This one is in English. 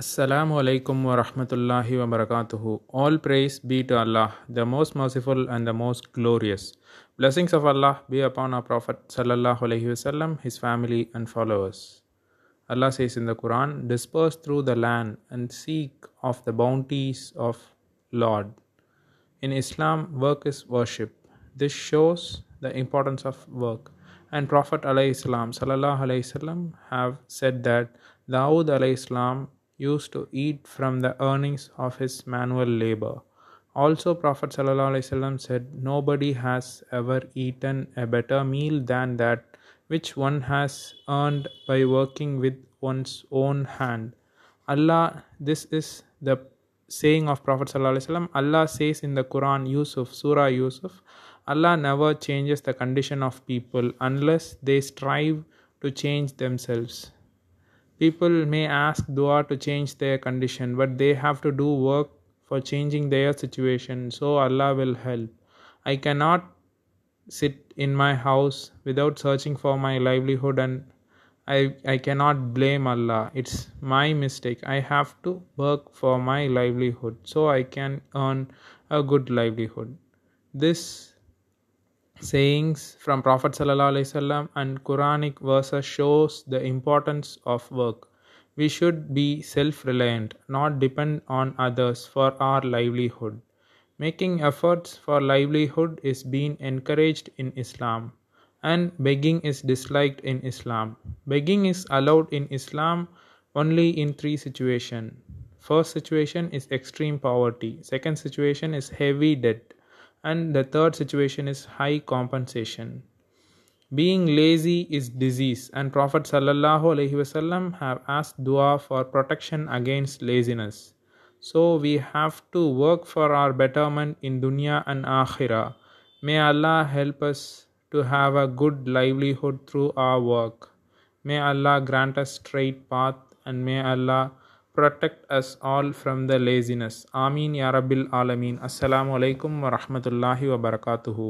Assalamu alaikum wa rahmatullahi wa barakatuhu. All praise be to Allah, the most merciful and the most glorious. Blessings of Allah be upon our Prophet sallallahu alaihi wasallam, his family and followers. Allah says in the Quran, disperse through the land and seek of the bounties of Lord. In Islam, work is worship. This shows the importance of work. And Prophet salam sallallahu alaihi wasallam have said that Dawood alayhi salam used to eat from the earnings of his manual labor. Also, Prophet wasallam said, Nobody has ever eaten a better meal than that which one has earned by working with one's own hand. Allah, this is the saying of Prophet wasallam. Allah says in the Quran, Yusuf, Surah Yusuf, Allah never changes the condition of people unless they strive to change themselves. People may ask dua to change their condition, but they have to do work for changing their situation, so Allah will help. I cannot sit in my house without searching for my livelihood and I, I cannot blame Allah. It's my mistake. I have to work for my livelihood so I can earn a good livelihood. This sayings from Prophet ﷺ and Quranic verses shows the importance of work. We should be self-reliant, not depend on others for our livelihood. Making efforts for livelihood is being encouraged in Islam and begging is disliked in Islam. Begging is allowed in Islam only in three situations. First situation is extreme poverty. Second situation is heavy debt and the third situation is high compensation. Being lazy is disease. And prophet sallallahu alaihi wasallam have asked dua for protection against laziness. So we have to work for our betterment in dunya and akhirah. May allah help us to have a good livelihood through our work. May allah grant us straight path and may allah protect us all from the laziness. Ameen Ya Rabbil Alameen. Assalamu alaikum wa rahmatullahi wa barakatuhu.